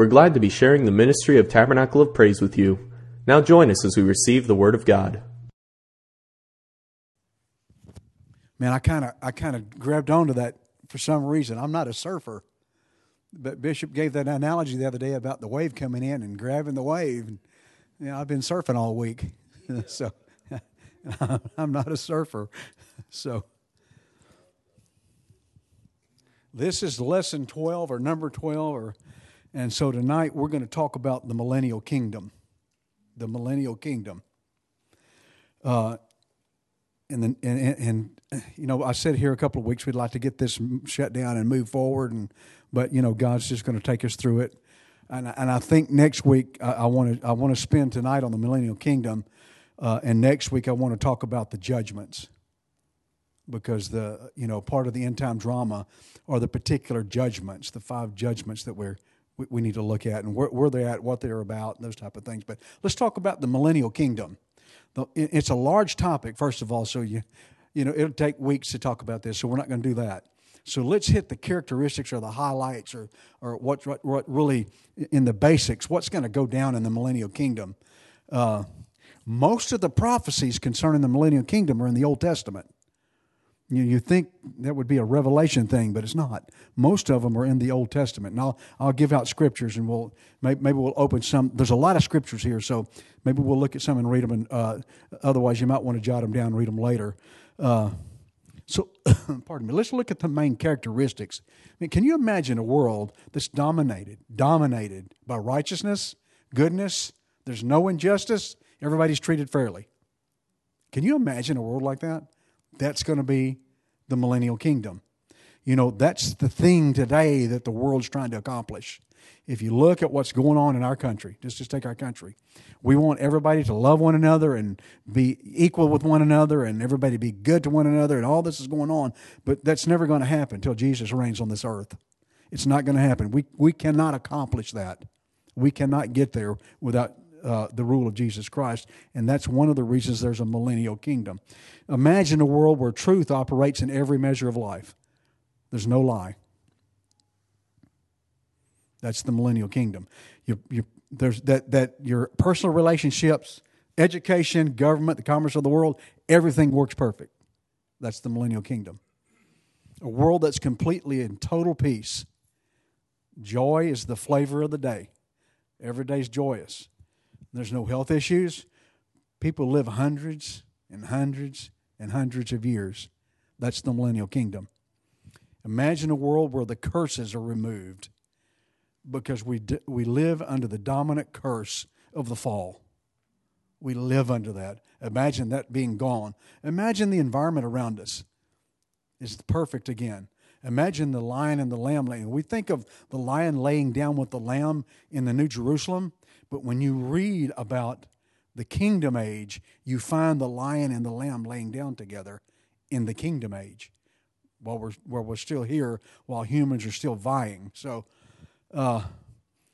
We're glad to be sharing the ministry of Tabernacle of Praise with you. Now join us as we receive the Word of God. Man, I kind of I kind of grabbed onto that for some reason. I'm not a surfer, but Bishop gave that analogy the other day about the wave coming in and grabbing the wave. And, you know, I've been surfing all week, so I'm not a surfer. So this is lesson 12 or number 12 or and so tonight we're going to talk about the millennial kingdom. The millennial kingdom. Uh, and, then, and, and, you know, I said here a couple of weeks we'd like to get this shut down and move forward, and but you know, God's just going to take us through it. And, and I think next week I want to I want to spend tonight on the millennial kingdom, uh, and next week I want to talk about the judgments, because the you know part of the end time drama are the particular judgments, the five judgments that we're we, we need to look at and where, where they're at, what they're about, those type of things. But let's talk about the millennial kingdom. It's a large topic, first of all, so you, you know, it'll take weeks to talk about this, so we're not going to do that. So let's hit the characteristics or the highlights or, or what, what, what really, in the basics, what's going to go down in the millennial kingdom. Uh, most of the prophecies concerning the millennial kingdom are in the Old Testament. You, you think that would be a revelation thing, but it's not. Most of them are in the Old Testament. And I'll, I'll give out scriptures and we'll, maybe, maybe we'll open some. There's a lot of scriptures here, so maybe we'll look at some and read them. And uh, otherwise, you might want to jot them down and read them later. Uh, so, pardon me, let's look at the main characteristics. I mean, can you imagine a world that's dominated, dominated by righteousness, goodness, there's no injustice, everybody's treated fairly? Can you imagine a world like that? That's going to be the millennial kingdom. You know, that's the thing today that the world's trying to accomplish. If you look at what's going on in our country, just just take our country, we want everybody to love one another and be equal with one another, and everybody be good to one another, and all this is going on. But that's never going to happen until Jesus reigns on this earth. It's not going to happen. We we cannot accomplish that. We cannot get there without uh, the rule of Jesus Christ, and that's one of the reasons there's a millennial kingdom. Imagine a world where truth operates in every measure of life. There's no lie. That's the millennial kingdom. You, you, there's that, that your personal relationships, education, government, the commerce of the world, everything works perfect. That's the millennial kingdom. A world that's completely in total peace. Joy is the flavor of the day. Every day's joyous. There's no health issues. People live hundreds and hundreds and hundreds of years. That's the millennial kingdom. Imagine a world where the curses are removed because we, we live under the dominant curse of the fall. We live under that. Imagine that being gone. Imagine the environment around us is perfect again. Imagine the lion and the lamb laying. We think of the lion laying down with the lamb in the New Jerusalem. But when you read about the kingdom age, you find the lion and the lamb laying down together in the kingdom age while we're, while we're still here, while humans are still vying. So, uh,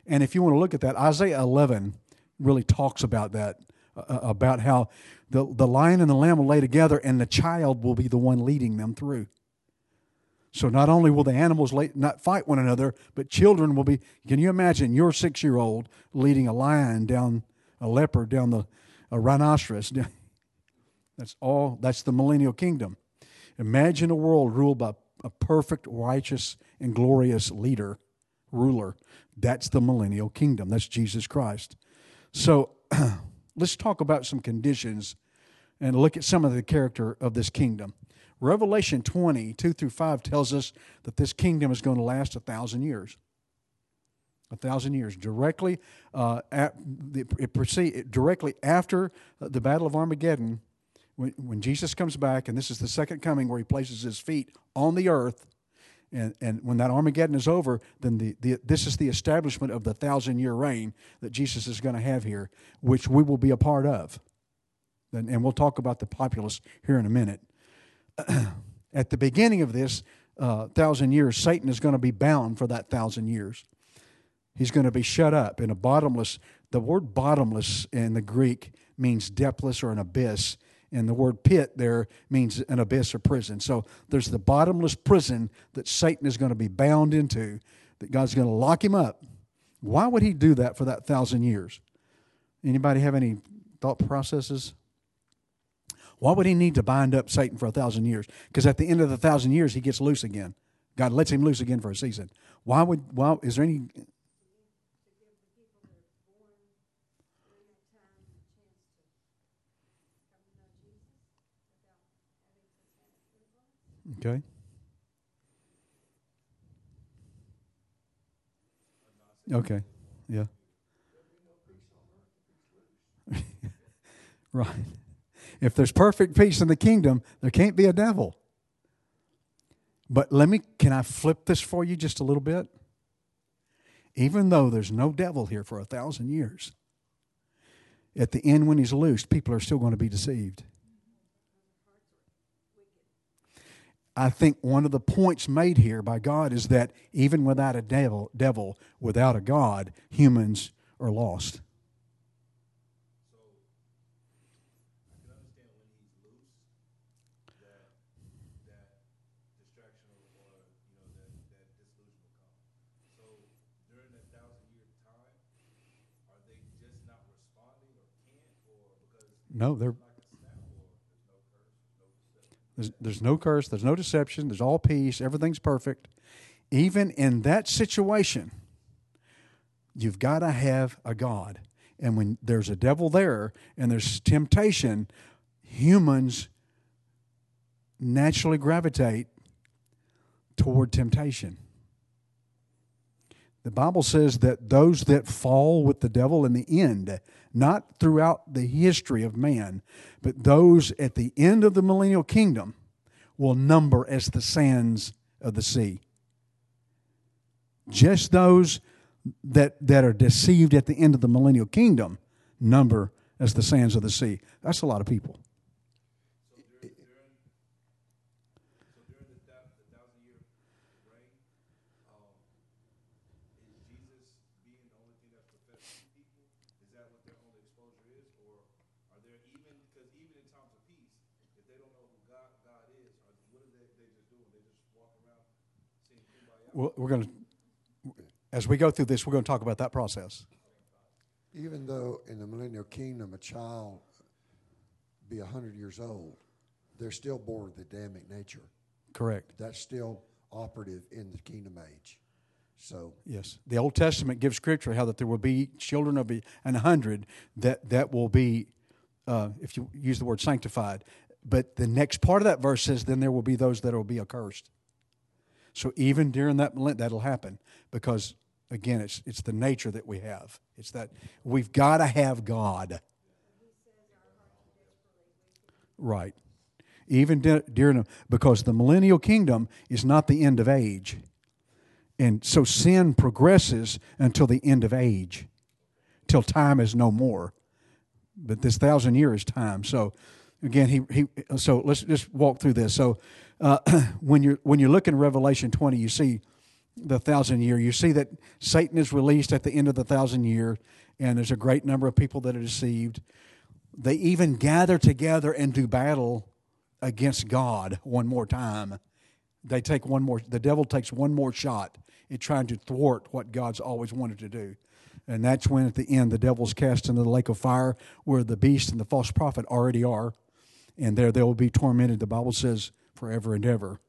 and if you want to look at that, Isaiah 11 really talks about that, uh, uh, about how the, the lion and the lamb will lay together and the child will be the one leading them through. So not only will the animals not fight one another, but children will be. Can you imagine your six year old leading a lion down, a leopard down the, a rhinoceros? That's all, that's the millennial kingdom. Imagine a world ruled by a perfect, righteous, and glorious leader, ruler. That's the millennial kingdom. That's Jesus Christ. So let's talk about some conditions and look at some of the character of this kingdom. Revelation 20, 2 through 5 tells us that this kingdom is going to last a thousand years. A thousand years. Directly, uh, the, it proceed, directly after the Battle of Armageddon, when, when Jesus comes back, and this is the second coming where he places his feet on the earth, and, and when that Armageddon is over, then the, the, this is the establishment of the thousand year reign that Jesus is going to have here, which we will be a part of. And, and we'll talk about the populace here in a minute. at the beginning of this uh, thousand years, Satan is going to be bound for that thousand years. He's going to be shut up in a bottomless. The word bottomless in the Greek means depthless or an abyss, and the word pit there means an abyss or prison. So there's the bottomless prison that Satan is going to be bound into, that God's going to lock him up, Why would he do that for that thousand years? Anybody have any thought processes? Why would he need to bind up Satan for a thousand years? Because at the end of the thousand years, he gets loose again. God lets him loose again for a season. Why would? Why is there any? Okay. Okay. Yeah. right. If there's perfect peace in the kingdom, there can't be a devil. But let me, can I flip this for you just a little bit? Even though there's no devil here for a thousand years, at the end when he's loosed, people are still going to be deceived. I think one of the points made here by God is that even without a devil, devil without a God, humans are lost. No, they're there's, there's no curse, there's no deception, there's all peace, everything's perfect. Even in that situation, you've got to have a God. And when there's a devil there and there's temptation, humans naturally gravitate toward temptation. The Bible says that those that fall with the devil in the end, not throughout the history of man, but those at the end of the millennial kingdom will number as the sands of the sea. Just those that, that are deceived at the end of the millennial kingdom number as the sands of the sea. That's a lot of people. We're going to, as we go through this, we're going to talk about that process. Even though in the millennial kingdom a child be 100 years old, they're still born with the Adamic nature. Correct. That's still operative in the kingdom age. So yes, the Old Testament gives scripture how that there will be children of be an hundred that that will be, uh, if you use the word sanctified. But the next part of that verse says, then there will be those that will be accursed. So even during that that'll happen because again, it's it's the nature that we have. It's that we've got to have God. Right. Even during because the millennial kingdom is not the end of age. And so sin progresses until the end of age, till time is no more. But this thousand year is time. So again, he, he so let's just walk through this. So uh, when you when you look in Revelation 20, you see the thousand year. You see that Satan is released at the end of the thousand year, and there's a great number of people that are deceived. They even gather together and do battle against God one more time. They take one more. The devil takes one more shot at trying to thwart what God's always wanted to do. And that's when, at the end, the devil's cast into the lake of fire, where the beast and the false prophet already are, and there they will be tormented. The Bible says forever and ever.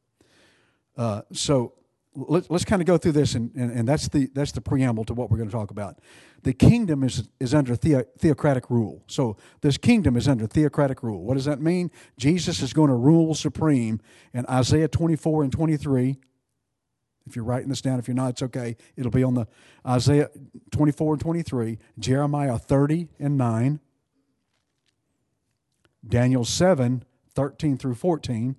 Uh, so let's, let's kind of go through this, and, and, and, that's, the, that's the preamble to what we're going to talk about. The kingdom is, is under theo, theocratic rule. So this kingdom is under theocratic rule. What does that mean? Jesus is going to rule supreme in Isaiah 24 and 23. If you're writing this down, if you're not, it's okay. It'll be on the Isaiah 24 and 23, Jeremiah 30 and 9, Daniel 7, 13 through 14,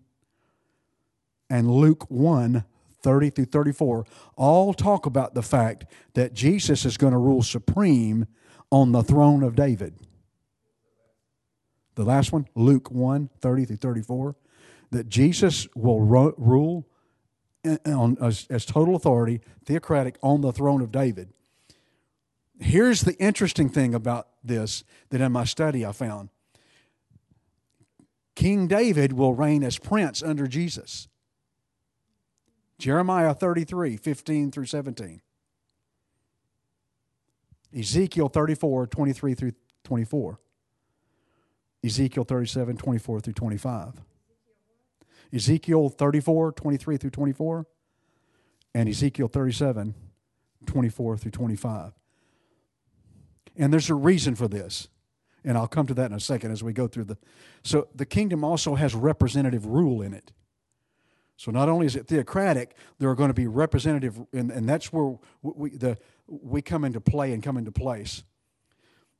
and Luke 1 30 through 34 all talk about the fact that Jesus is going to rule supreme on the throne of David. The last one, Luke 1 30 through 34, that Jesus will rule on, as, as total authority, theocratic, on the throne of David. Here's the interesting thing about this that in my study I found King David will reign as prince under Jesus. Jeremiah 33, 15 through 17. Ezekiel 34, 23 through 24. Ezekiel 37, 24 through 25. Ezekiel 34, 23 through 24. And Ezekiel 37, 24 through 25. And there's a reason for this. And I'll come to that in a second as we go through the. So the kingdom also has representative rule in it. So not only is it theocratic, there are going to be representative, and, and that's where we, the, we come into play and come into place.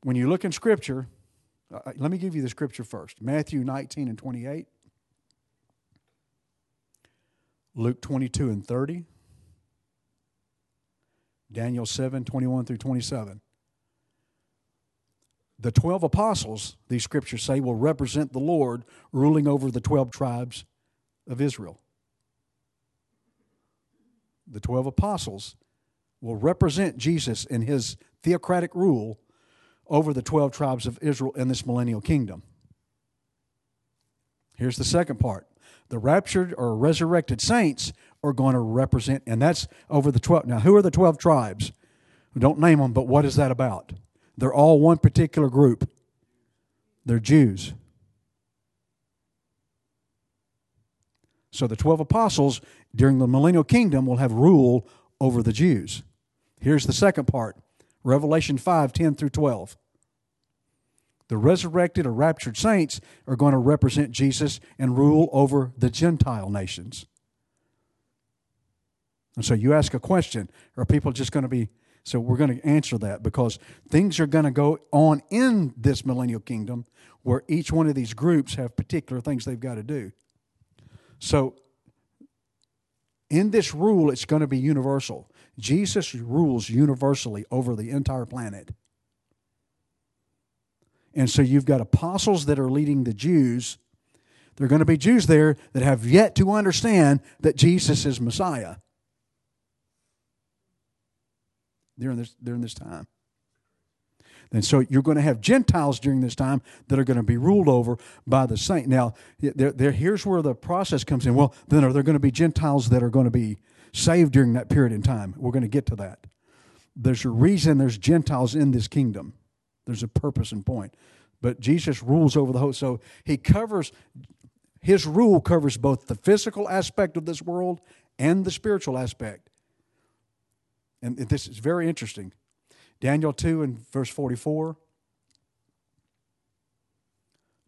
When you look in Scripture, uh, uh let me give you the Scripture first Matthew 19 and 28, Luke 22 and 30, Daniel 7 21 through 27 the 12 apostles, these scriptures say, will represent the Lord ruling over the 12 tribes of Israel. The 12 apostles will represent Jesus in his theocratic rule over the 12 tribes of Israel in this millennial kingdom. Here's the second part the raptured or resurrected saints are going to represent, and that's over the 12. Now, who are the 12 tribes? Don't name them, but what is that about? They're all one particular group. They're Jews. So the 12 apostles during the millennial kingdom will have rule over the Jews. Here's the second part Revelation 5 10 through 12. The resurrected or raptured saints are going to represent Jesus and rule over the Gentile nations. And so you ask a question are people just going to be so we're going to answer that because things are going to go on in this millennial kingdom where each one of these groups have particular things they've got to do. So in this rule, it's going to be universal. Jesus rules universally over the entire planet. And so you've got apostles that are leading the Jews. There are going to be Jews there that have yet to understand that Jesus is Messiah. During this, during this time. And so you're going to have Gentiles during this time that are going to be ruled over by the saint. Now, there, there, here's where the process comes in. Well, then are there going to be Gentiles that are going to be saved during that period in time? We're going to get to that. There's a reason there's Gentiles in this kingdom. There's a purpose and point. But Jesus rules over the whole. So he covers, his rule covers both the physical aspect of this world and the spiritual aspect. And this is very interesting. Daniel 2 and verse 44.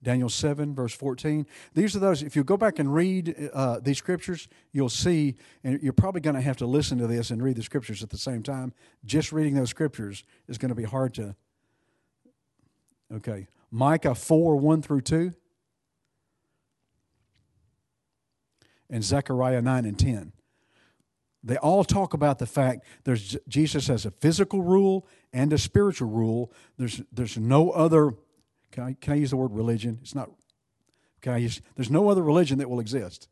Daniel 7, verse 14. These are those, if you go back and read uh, these scriptures, you'll see, and you're probably going to have to listen to this and read the scriptures at the same time. Just reading those scriptures is going to be hard to. Okay. Micah 4, 1 through 2. And Zechariah 9 and 10. They all talk about the fact there's Jesus has a physical rule and a spiritual rule. There's there's no other can I can I use the word religion? It's not can I use there's no other religion that will exist.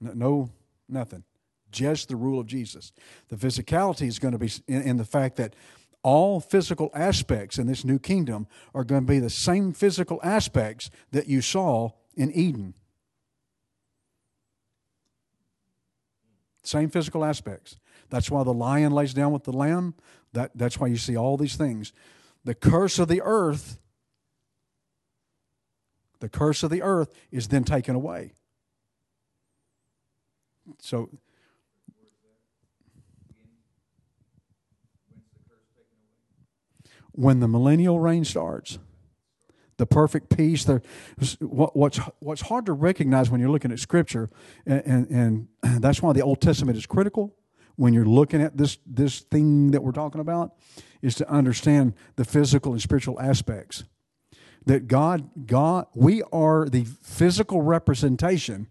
No, no nothing. Just the rule of Jesus. The physicality is going to be in, in the fact that all physical aspects in this new kingdom are going to be the same physical aspects that you saw in Eden. Same physical aspects. That's why the lion lays down with the lamb. That, that's why you see all these things. The curse of the earth, the curse of the earth is then taken away. So, when the millennial reign starts, the perfect peace. The, what, what's, what's hard to recognize when you're looking at Scripture, and, and, and that's why the Old Testament is critical when you're looking at this, this thing that we're talking about, is to understand the physical and spiritual aspects. That God, God, we are the physical representation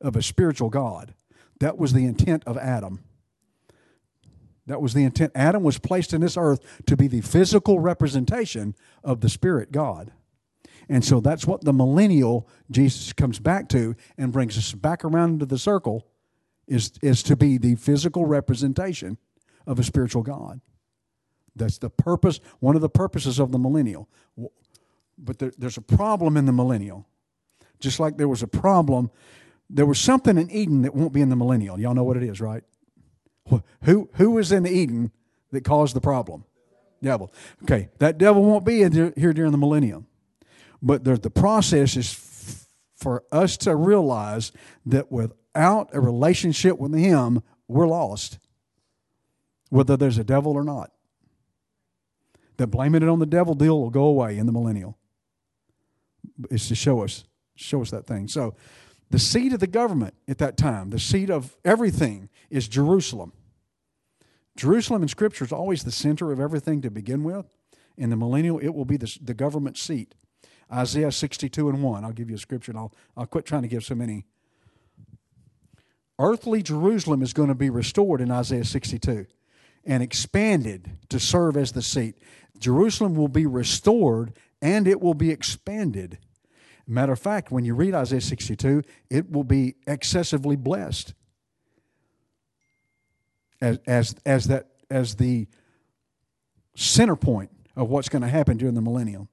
of a spiritual God. That was the intent of Adam. That was the intent. Adam was placed in this earth to be the physical representation of the Spirit God. And so that's what the millennial Jesus comes back to and brings us back around into the circle is, is to be the physical representation of a spiritual God. That's the purpose, one of the purposes of the millennial. But there, there's a problem in the millennial. Just like there was a problem, there was something in Eden that won't be in the millennial. Y'all know what it is, right? Who, who was in Eden that caused the problem? Devil. Okay, that devil won't be here during the millennium. But the process is f- for us to realize that without a relationship with Him, we're lost, whether there's a devil or not. That blaming it on the devil deal will go away in the millennial. It's to show us, show us that thing. So, the seat of the government at that time, the seat of everything, is Jerusalem. Jerusalem in Scripture is always the center of everything to begin with. In the millennial, it will be the, the government seat. Isaiah 62 and 1. I'll give you a scripture and I'll, I'll quit trying to give so many. Earthly Jerusalem is going to be restored in Isaiah 62 and expanded to serve as the seat. Jerusalem will be restored and it will be expanded. Matter of fact, when you read Isaiah 62, it will be excessively blessed as, as, as, that, as the center point of what's going to happen during the millennium.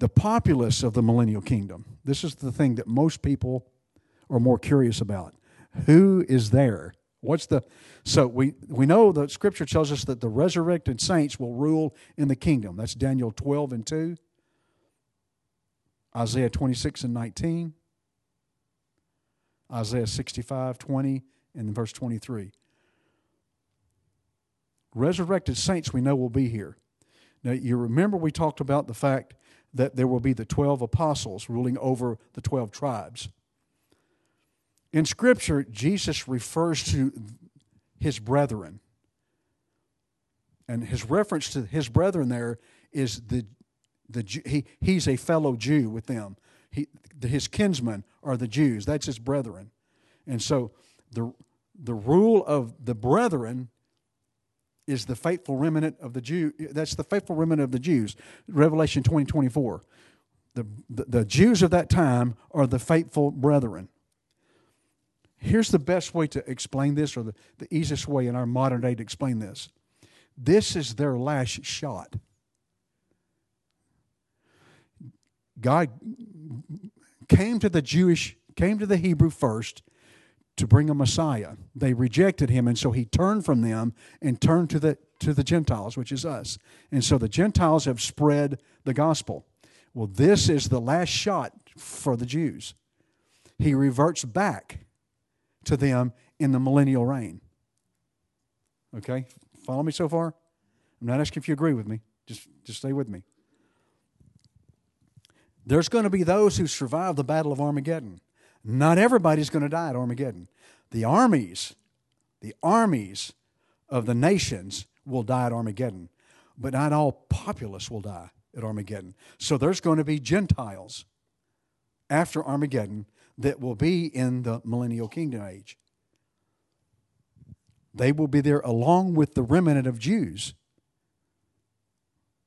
The populace of the millennial kingdom. This is the thing that most people are more curious about. Who is there? What's the so we we know the scripture tells us that the resurrected saints will rule in the kingdom. That's Daniel 12 and 2. Isaiah 26 and 19. Isaiah 65, 20, and verse 23. Resurrected saints we know will be here. Now, you remember we talked about the fact that there will be the 12 apostles ruling over the 12 tribes. In Scripture, Jesus refers to his brethren. And his reference to his brethren there is the, the he, he's a fellow Jew with them. He, his kinsmen are the Jews. That's his brethren. And so the, the rule of the brethren is the faithful remnant of the Jew. That's the faithful remnant of the Jews. Revelation 20, 24. The, the, the Jews of that time are the faithful brethren. Here's the best way to explain this, or the, the easiest way in our modern day to explain this. This is their last shot. God came to the Jewish, came to the Hebrew first, to bring a Messiah. They rejected him, and so he turned from them and turned to the to the Gentiles, which is us. And so the Gentiles have spread the gospel. Well, this is the last shot for the Jews. He reverts back to them in the millennial reign. Okay? Follow me so far? I'm not asking if you agree with me. Just, just stay with me. There's going to be those who survive the Battle of Armageddon. Not everybody's going to die at Armageddon. The armies, the armies of the nations will die at Armageddon, but not all populace will die at Armageddon. So there's going to be Gentiles after Armageddon that will be in the millennial kingdom age. They will be there along with the remnant of Jews.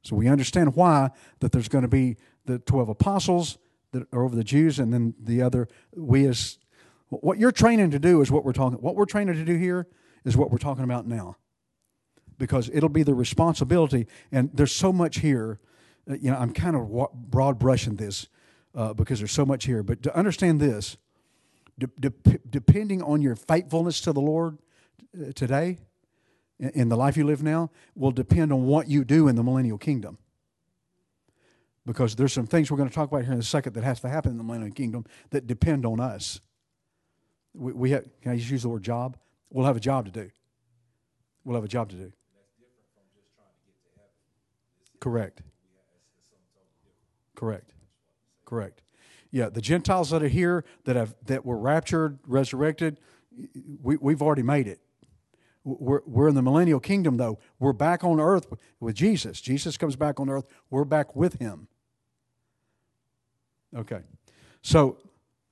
So we understand why that there's going to be the 12 apostles that are over the Jews, and then the other, we as, what you're training to do is what we're talking, what we're training to do here is what we're talking about now. Because it'll be the responsibility, and there's so much here. Uh, you know, I'm kind of broad brushing this uh, because there's so much here. But to understand this, de- de- depending on your faithfulness to the Lord uh, today, in the life you live now, will depend on what you do in the millennial kingdom because there's some things we're going to talk about here in a second that has to happen in the millennial kingdom that depend on us. We, we have, can I just use the word job? We'll have a job to do. We'll have a job to do. Correct. Correct. Correct. Yeah, the Gentiles that are here that have that were raptured, resurrected, we, we've already made it. We're, we're in the millennial kingdom, though. We're back on earth with Jesus. Jesus comes back on earth. We're back with him. Okay. So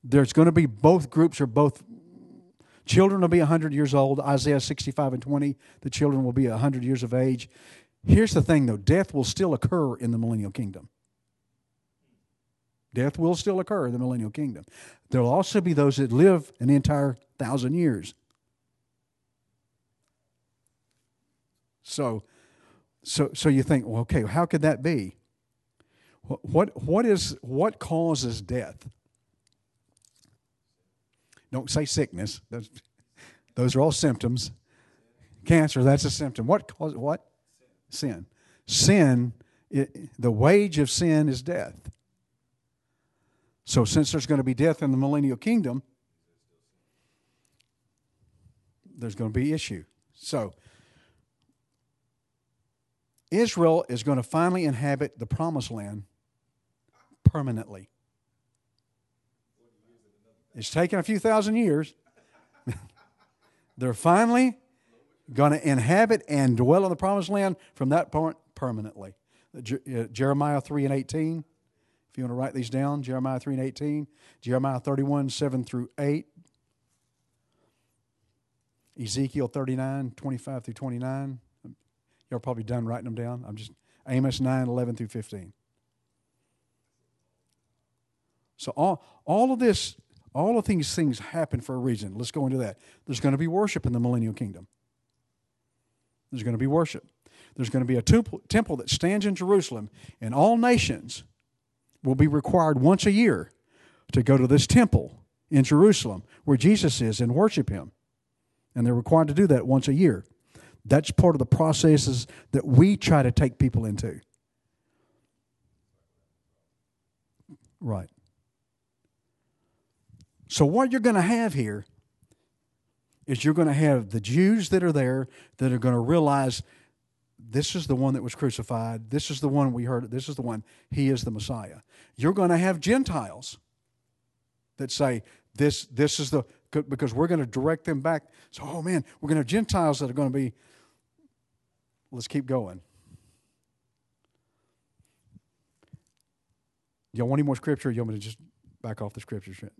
there's going to be both groups are both children will be 100 years old isaiah 65 and 20 the children will be 100 years of age. Here's the thing though death will still occur in the millennial kingdom. Death will still occur in the millennial kingdom. There will also be those that live an entire thousand years. So so so you think well okay how could that be what, what, is, what causes death? Don't say sickness. Those, those are all symptoms. Cancer, that's a symptom. What causes what? Sin. sin, it, the wage of sin is death. So, since there's going to be death in the millennial kingdom, there's going to be issue. So, Israel is going to finally inhabit the promised land permanently. It's taken a few thousand years. They're finally going to inhabit and dwell in the promised land from that point permanently. Uh, Jeremiah 3 and 18. If you want to write these down, Jeremiah 3 and 18, Jeremiah 31, 7 through 8, Ezekiel 39, 25 through 29. You're probably done writing them down. I'm just Amos 9, 11 through 15. So all, all of this, all of these things happen for a reason. Let's go into that. There's going to be worship in the millennial kingdom. There's going to be worship. There's going to be a temple that stands in Jerusalem, and all nations will be required once a year to go to this temple in Jerusalem where Jesus is and worship him. And they're required to do that once a year. That's part of the processes that we try to take people into. Right. So, what you're going to have here is you're going to have the Jews that are there that are going to realize this is the one that was crucified. This is the one we heard. This is the one. He is the Messiah. You're going to have Gentiles that say this. This is the because we're going to direct them back. So, oh man, we're going to have Gentiles that are going to be. Let's keep going. Y'all want any more scripture? You want me to just back off the scripture?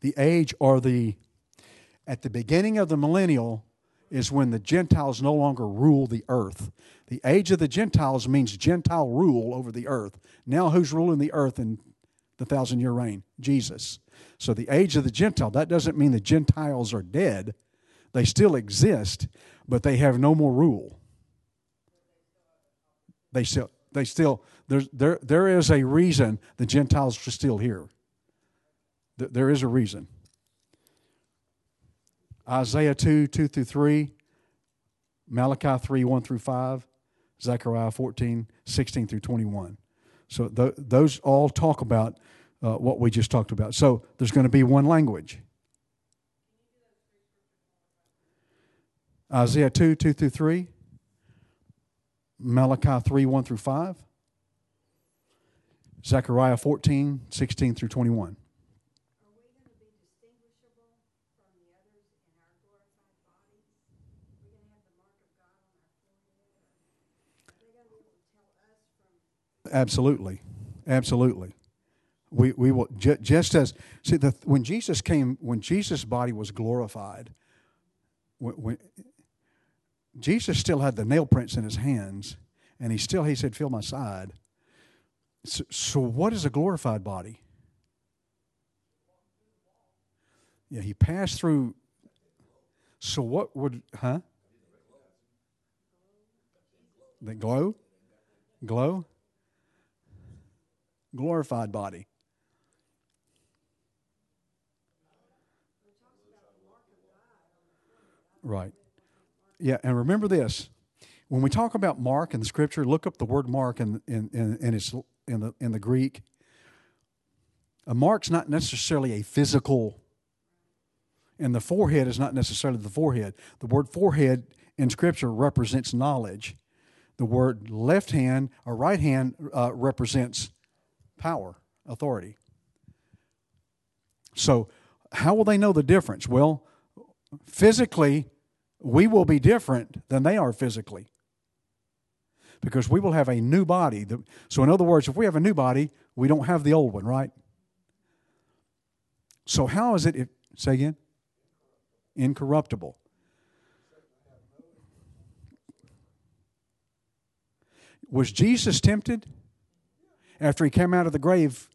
The age or the at the beginning of the millennial is when the Gentiles no longer rule the earth. The age of the Gentiles means Gentile rule over the earth. Now, who's ruling the earth in the thousand year reign? Jesus. So, the age of the Gentile, that doesn't mean the Gentiles are dead. They still exist, but they have no more rule. They still, they still, there's, there, there is a reason the Gentiles are still here. There is a reason. Isaiah 2, 2 through 3, Malachi 3, 1 through 5, Zechariah 14, 16 through 21. So th- those all talk about uh, what we just talked about. So there's going to be one language. Isaiah 2, 2 through 3, Malachi 3, 1 through 5, Zechariah 14, 16 through 21. Absolutely, absolutely. We we will just as see the when Jesus came when Jesus' body was glorified. When, when Jesus still had the nail prints in his hands, and he still he said, "Feel my side." So, so what is a glorified body? Yeah, he passed through. So what would huh? The glow, glow glorified body. Right. Yeah, and remember this. When we talk about mark in the scripture, look up the word mark in, in, in, in, its, in, the, in the Greek. A mark's not necessarily a physical, and the forehead is not necessarily the forehead. The word forehead in scripture represents knowledge. The word left hand or right hand uh, represents power, authority. So, how will they know the difference? Well, physically, we will be different than they are physically because we will have a new body. So, in other words, if we have a new body, we don't have the old one, right? So, how is it? If, say again? Incorruptible. Was Jesus tempted? After he came out of the grave,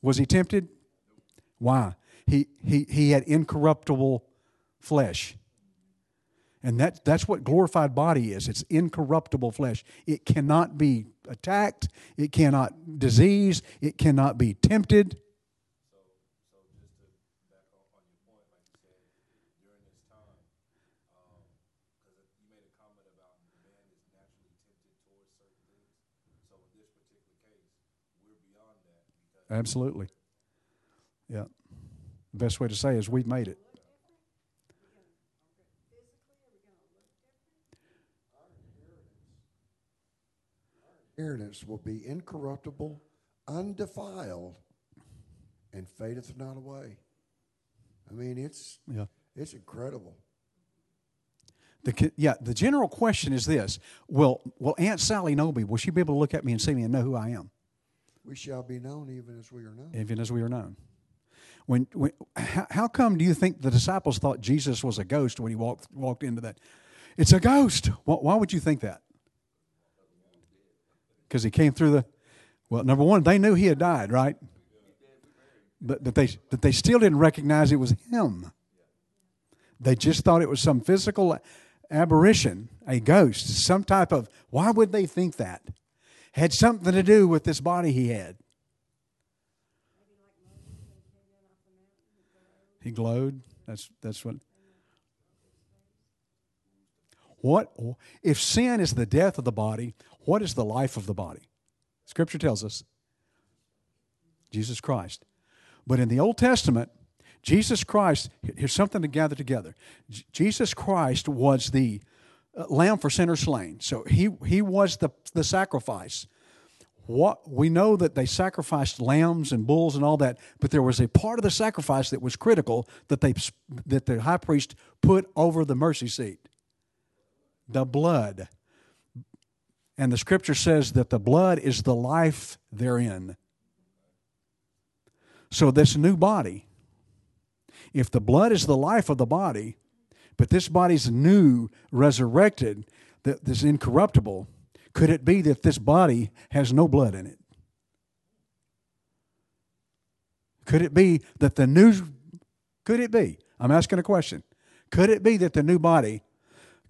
was he tempted? Why? He, he, he had incorruptible flesh. And that, that's what glorified body is it's incorruptible flesh. It cannot be attacked, it cannot disease, it cannot be tempted. So in this particular case, we're beyond that because Absolutely. Yeah. The best way to say is we've made it. Our inheritance will be incorruptible, undefiled, and fadeth not away. I mean, it's Yeah. it's incredible. The, yeah, the general question is this: Will Will Aunt Sally know me? Will she be able to look at me and see me and know who I am, We shall be known even as we are known. even as we are known? When, when how, how come do you think the disciples thought Jesus was a ghost when he walked walked into that? It's a ghost. Why, why would you think that? Because he came through the. Well, number one, they knew he had died, right? But but they but they still didn't recognize it was him. They just thought it was some physical aberration, a ghost, some type of. Why would they think that? Had something to do with this body he had. He glowed. That's that's what. What if sin is the death of the body? What is the life of the body? Scripture tells us Jesus Christ. But in the Old Testament, Jesus Christ, here's something to gather together. J- Jesus Christ was the Uh, lamb for sinners slain. So he, he was the, the sacrifice. What we know that they sacrificed lambs and bulls and all that, but there was a part of the sacrifice that was critical that they that the high priest put over the mercy seat. The blood. And the scripture says that the blood is the life therein. So, this new body, if the blood is the life of the body, but this body's new, resurrected, that is incorruptible, could it be that this body has no blood in it? Could it be that the new, could it be? I'm asking a question. Could it be that the new body,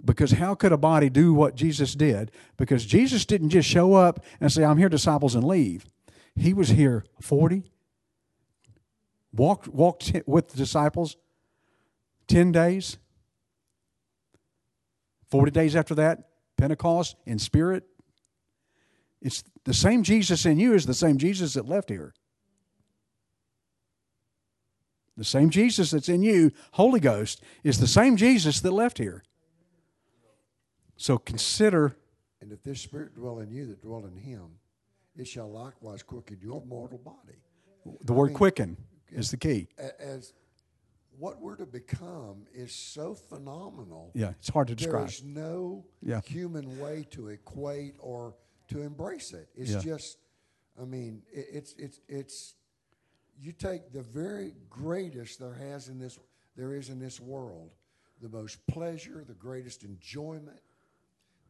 because how could a body do what Jesus did? Because Jesus didn't just show up and say, I'm here, disciples, and leave. He was here 40, walked, walked with the disciples 10 days. 40 days after that, Pentecost in spirit. It's the same Jesus in you is the same Jesus that left here. The same Jesus that's in you, Holy Ghost, is the same Jesus that left here. So consider And if this spirit dwell in you that dwell in him, it shall likewise quicken your mortal body. the word quicken is the key. As what we're to become is so phenomenal. Yeah, it's hard to describe. There's no Yeah. human way to equate or to embrace it. It's Yeah. just, I mean, it, it's it's it's. You take the very greatest there has in this there is in this world, the most pleasure, the greatest enjoyment.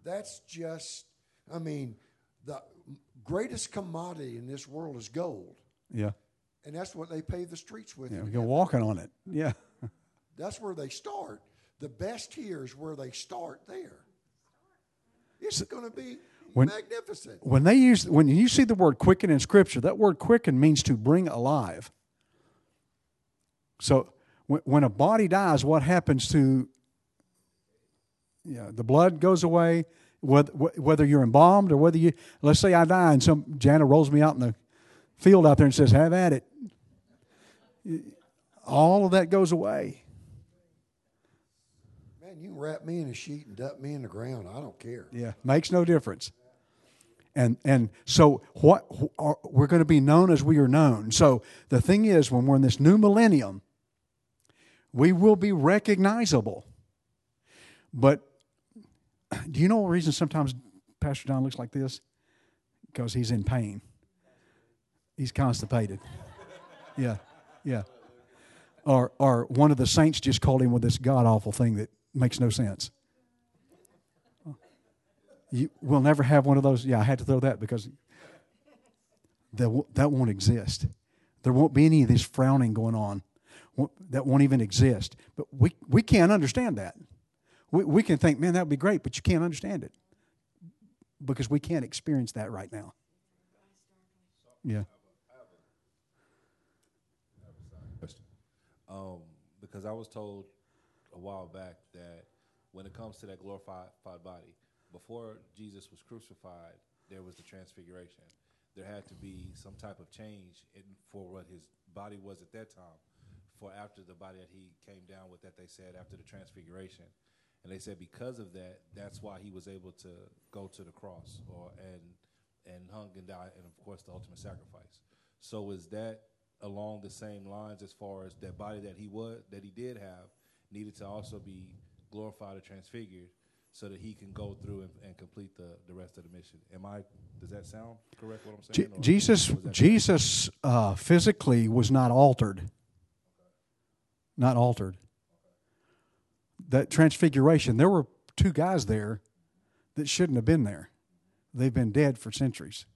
That's just, I mean, the greatest commodity in this world is gold, Yeah. And that's what they pave the streets with. Yeah, go walking on it. Yeah. That's where they start. The best here is where they start there. It's going to be When- magnificent. When they use when you see the word quicken in scripture, that word quicken means to bring alive. So when, when a body dies, what happens to yeah, the blood goes away, whether, whether you're embalmed or whether you let's say I die and some Jana rolls me out in the field out there and says, Have at it. All of that goes away. Man, you wrap me in a sheet and dump me in the ground. I don't care. Yeah, makes no difference. And and so what are, we're going to be known as we are known. So the thing is, when we're in this new millennium, we will be recognizable. But do you know the reason sometimes Pastor John looks like this? Because he's in pain. He's constipated. Yeah, yeah. Or or one of the saints just called him with this god awful thing that makes no sense. You will never have one of those. Yeah, I had to throw that because that that won't exist. There won't be any of this frowning going on. That won't even exist. But we we can't understand that. We we can think, man, that would be great, but you can't understand it because we can't experience that right now. Yeah. Um, because I was told a while back that when it comes to that glorified body, before Jesus was crucified, there was the transfiguration. There had to be some type of change in, for what his body was at that time, for after the body that he came down with, that they said after the transfiguration. And they said because of that, that's why he was able to go to the cross or and and hung and died, and of course the ultimate sacrifice. So is that along the same lines as far as that body that he would that he did have needed to also be glorified or transfigured so that he can go through and, and complete the, the rest of the mission. Am I does that sound correct what I'm saying? or Jesus Jesus uh, physically was not altered. Not altered. That transfiguration, there were two guys there that shouldn't have been there. They've been dead for centuries.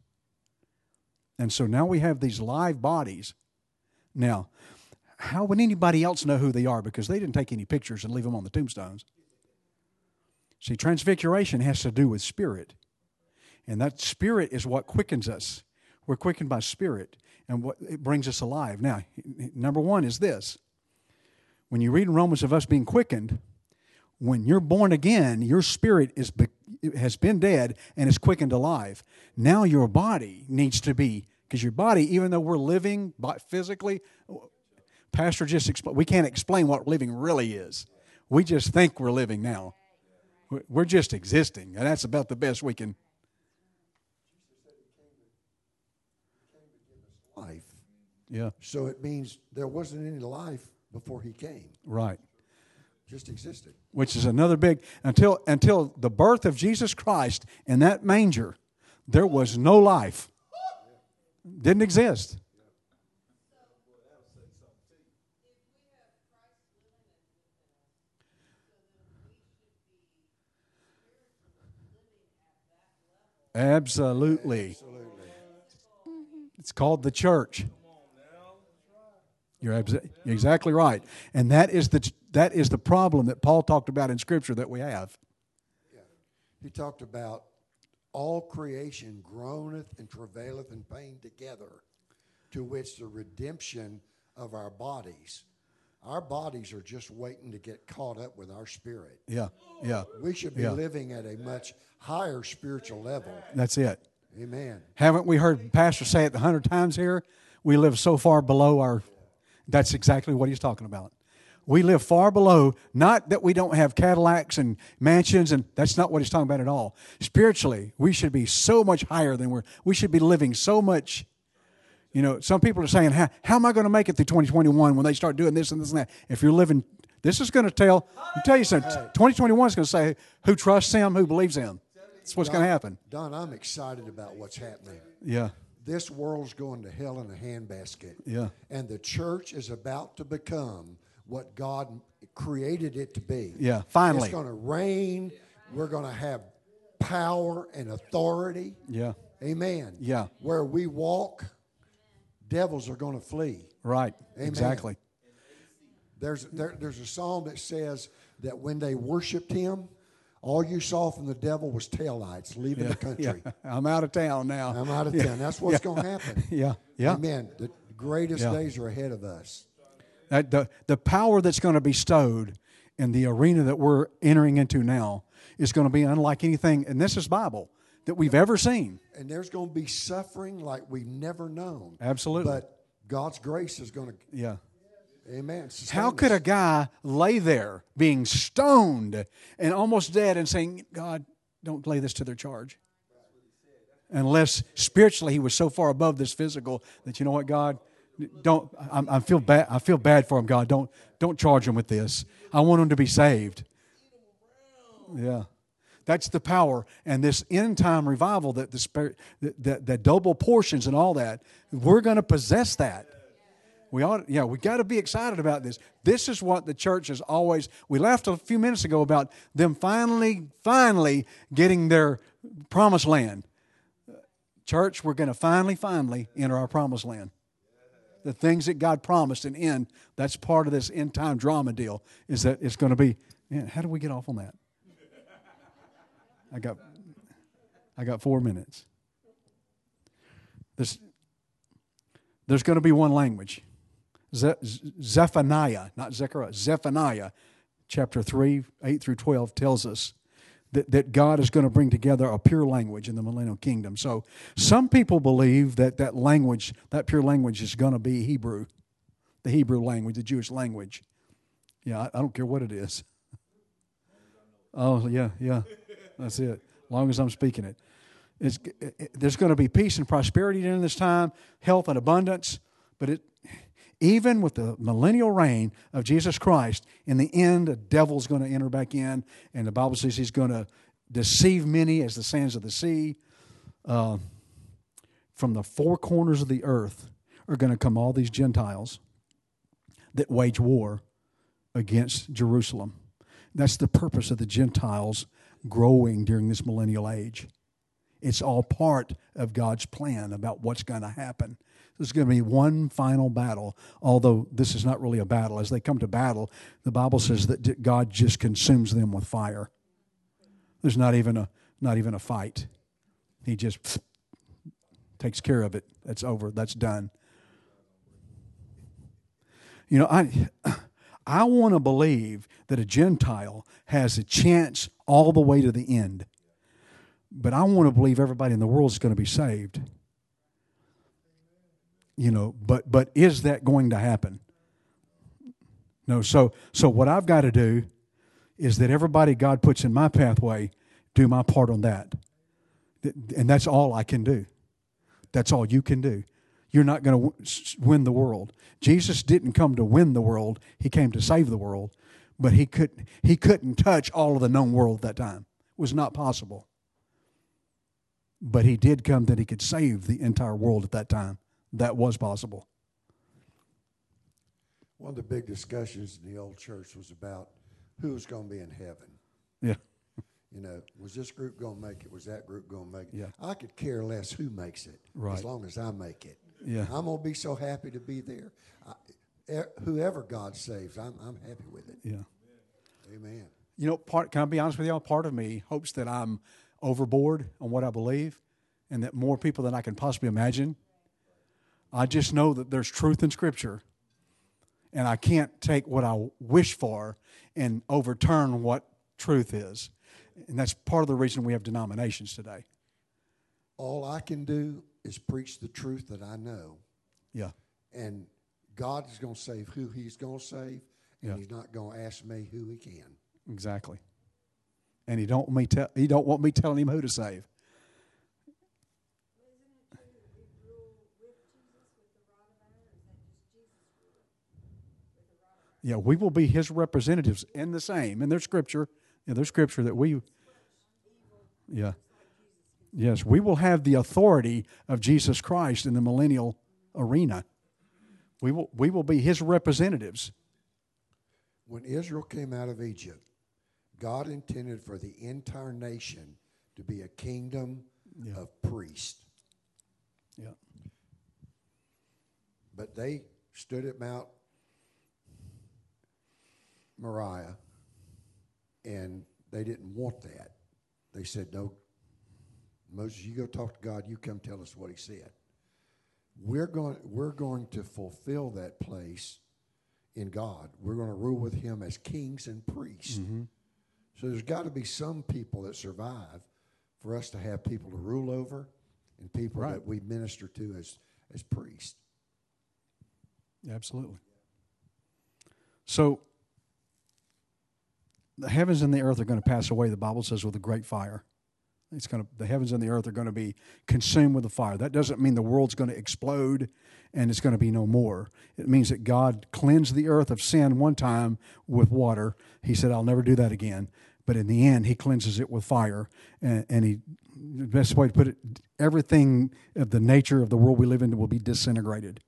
And so now we have these live bodies. Now, how would anybody else know who they are? Because they didn't take any pictures and leave them on the tombstones. See, transfiguration has to do with spirit. And that spirit is what quickens us. We're quickened by spirit, and what it brings us alive. Now, number one is this: when you read in Romans of us being quickened, when you're born again, your spirit is has been dead and is quickened alive. Now your body needs to be because your body, even though we're living physically, Pastor just expl- we can't explain what living really is. We just think we're living now. We're- We're just existing, and that's about the best we can. Life. Yeah, So it means there wasn't any life before he came. right. Just existed. which is another big until until the birth of Jesus Christ in that manger, there was no life. Didn't exist. Absolutely. It's called the church. You're abs- exactly right, and that is the that is the problem that Paul talked about in Scripture that we have. Yeah. He talked about all creation groaneth and travaileth in pain together, to which the redemption of our bodies. Our bodies are just waiting to get caught up with our spirit. Yeah, yeah, We should be Yeah. living at a much higher spiritual level. that's it. Amen. Haven't we heard Pastor say it a hundred times here? We live so far below our. That's exactly what he's talking about. We live far below, not that we don't have Cadillacs and mansions, and that's not what he's talking about at all. Spiritually, we should be so much higher than we're, we should be living so much. You know, some people are saying, how, how am I going to make it through 2021 when they start doing this and this and that? If you're living, this is going to tell, I'll tell you something, 2021 is going to say who trusts him, who believes him. That's what's going to happen. Don, I'm excited about what's happening. Yeah. This world's going to hell in a handbasket. Yeah. And the church is about to become what God created it to be. Yeah, finally. It's going to rain. We're going to have power and authority. Yeah. Amen. Yeah. Where we walk, devils are going to flee. Right. Amen. Exactly. There's there, there's a psalm that says that when they worshipped him, all you saw from the devil was taillights leaving the country. Yeah. I'm out of town now. I'm out of town. That's what's going to happen. Yeah. Yeah. Amen. The greatest Yeah. days are ahead of us. That, the, the power that's going to be stowed in the arena that we're entering into now is going to be unlike anything, and this is Bible, that we've ever seen. And there's going to be suffering like we've never known. Absolutely. But God's grace is going to, Yeah. amen. sustain How could us. a guy lay there being stoned and almost dead and saying, God, don't lay this to their charge? Unless spiritually he was so far above this physical that you know what, God, don't. I, I feel bad. I feel bad for him. God, don't don't charge him with this. I want him to be saved. Yeah, that's the power and this end time revival that the spirit that, that, double portions and all that. We're going to possess that. We ought, yeah, we got to be excited about this. This is what the church has always. We left a few minutes ago about them finally, finally getting their promised land. Church, we're going to finally, finally enter our promised land. The things that God promised and end, that's part of this end time drama deal, is that it's going to be, man, how do we get off on that? I got, I got four minutes. This, there's going to be one language. Ze- Zephaniah, not Zechariah, Zephaniah, chapter 3, 8 through 12 tells us that, that God is going to bring together a pure language in the millennial kingdom. So some people believe that that language, that pure language, is going to be Hebrew, the Hebrew language, the Jewish language. Yeah, I, I don't care what it is. Oh, yeah, yeah. That's it. As long as I'm speaking it. It, there's going to be peace and prosperity during this time, health and abundance, but it, even with the millennial reign of Jesus Christ, in the end, the devil's going to enter back in, and the Bible says he's going to deceive many as the sands of the sea. Uh, from the four corners of the earth are going to come all these Gentiles that wage war against Jerusalem. That's the purpose of the Gentiles growing during this millennial age. It's all part of God's plan about what's going to happen. There's going to be one final battle, although this is not really a battle. As they come to battle, the Bible says that God just consumes them with fire. There's not even a not even a fight. He just takes care of it. That's over. That's done. You know, I I want to believe that a Gentile has a chance all the way to the end. But I want to believe everybody in the world is going to be saved you know but but is that going to happen? No so so what i've got to do is that everybody god puts in my pathway do my part on that. And that's all i can do. That's all you can do. You're not going to win the world. Jesus didn't come to win the world. He came to save the world but he could he couldn't touch all of the known world at that time. It was not possible. But he did come that he could save the entire world at that time that was possible. One of the big discussions in the old church was about who was going to be in heaven. Yeah. You know, was this group going to make it? Was that group going to make it? Yeah. I could care less who makes it, right. as long as I make it. Yeah. I'm going to be so happy to be there. I, whoever God saves, I'm, I'm happy with it. Yeah. Amen. You know, part. Can I be honest with y'all? Part of me hopes that I'm overboard on what I believe, and that more people than I can possibly imagine I just know that there's truth in Scripture, and I can't take what I wish for and overturn what truth is. And that's part of the reason we have denominations today. All I can do is preach the truth that I know. Yeah. And God is going to save who He's going to save, and yeah. He's not going to ask me who He can. Exactly. And He don't me tell He don't want me telling Him who to save. Yeah, we will be his representatives in the same. In their scripture, in their scripture that we Yeah. Yes, we will have the authority of Jesus Christ in the millennial arena. We will we will be his representatives. When Israel came out of Egypt, God intended for the entire nation to be a kingdom yeah. of priests. Yeah. But they stood at Mount Moriah, and they didn't want that. They said, No, Moses, you go talk to God, you come tell us what he said. We're going, we're going to fulfill that place in God. We're going to rule with him as kings and priests. Mm-hmm. So there's got to be some people that survive for us to have people to rule over and people right. that we minister to as, as priests. Absolutely. So the heavens and the earth are going to pass away, the Bible says, with a great fire. It's going to, the heavens and the earth are going to be consumed with the fire. That doesn't mean the world's going to explode and it's going to be no more. It means that God cleansed the earth of sin one time with water. He said, I'll never do that again. But in the end, He cleanses it with fire. And, and He, the best way to put it, everything of the nature of the world we live in will be disintegrated.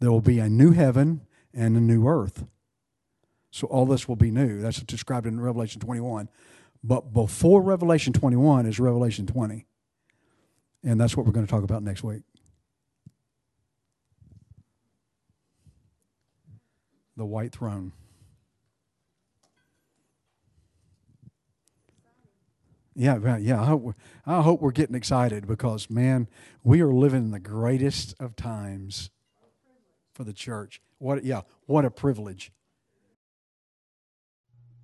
There will be a new heaven and a new earth. So all this will be new. That's described in Revelation 21. But before Revelation 21 is Revelation 20. And that's what we're going to talk about next week. The white throne. Yeah, yeah. I hope, I hope we're getting excited because, man, we are living in the greatest of times for the church. What? Yeah, what a privilege.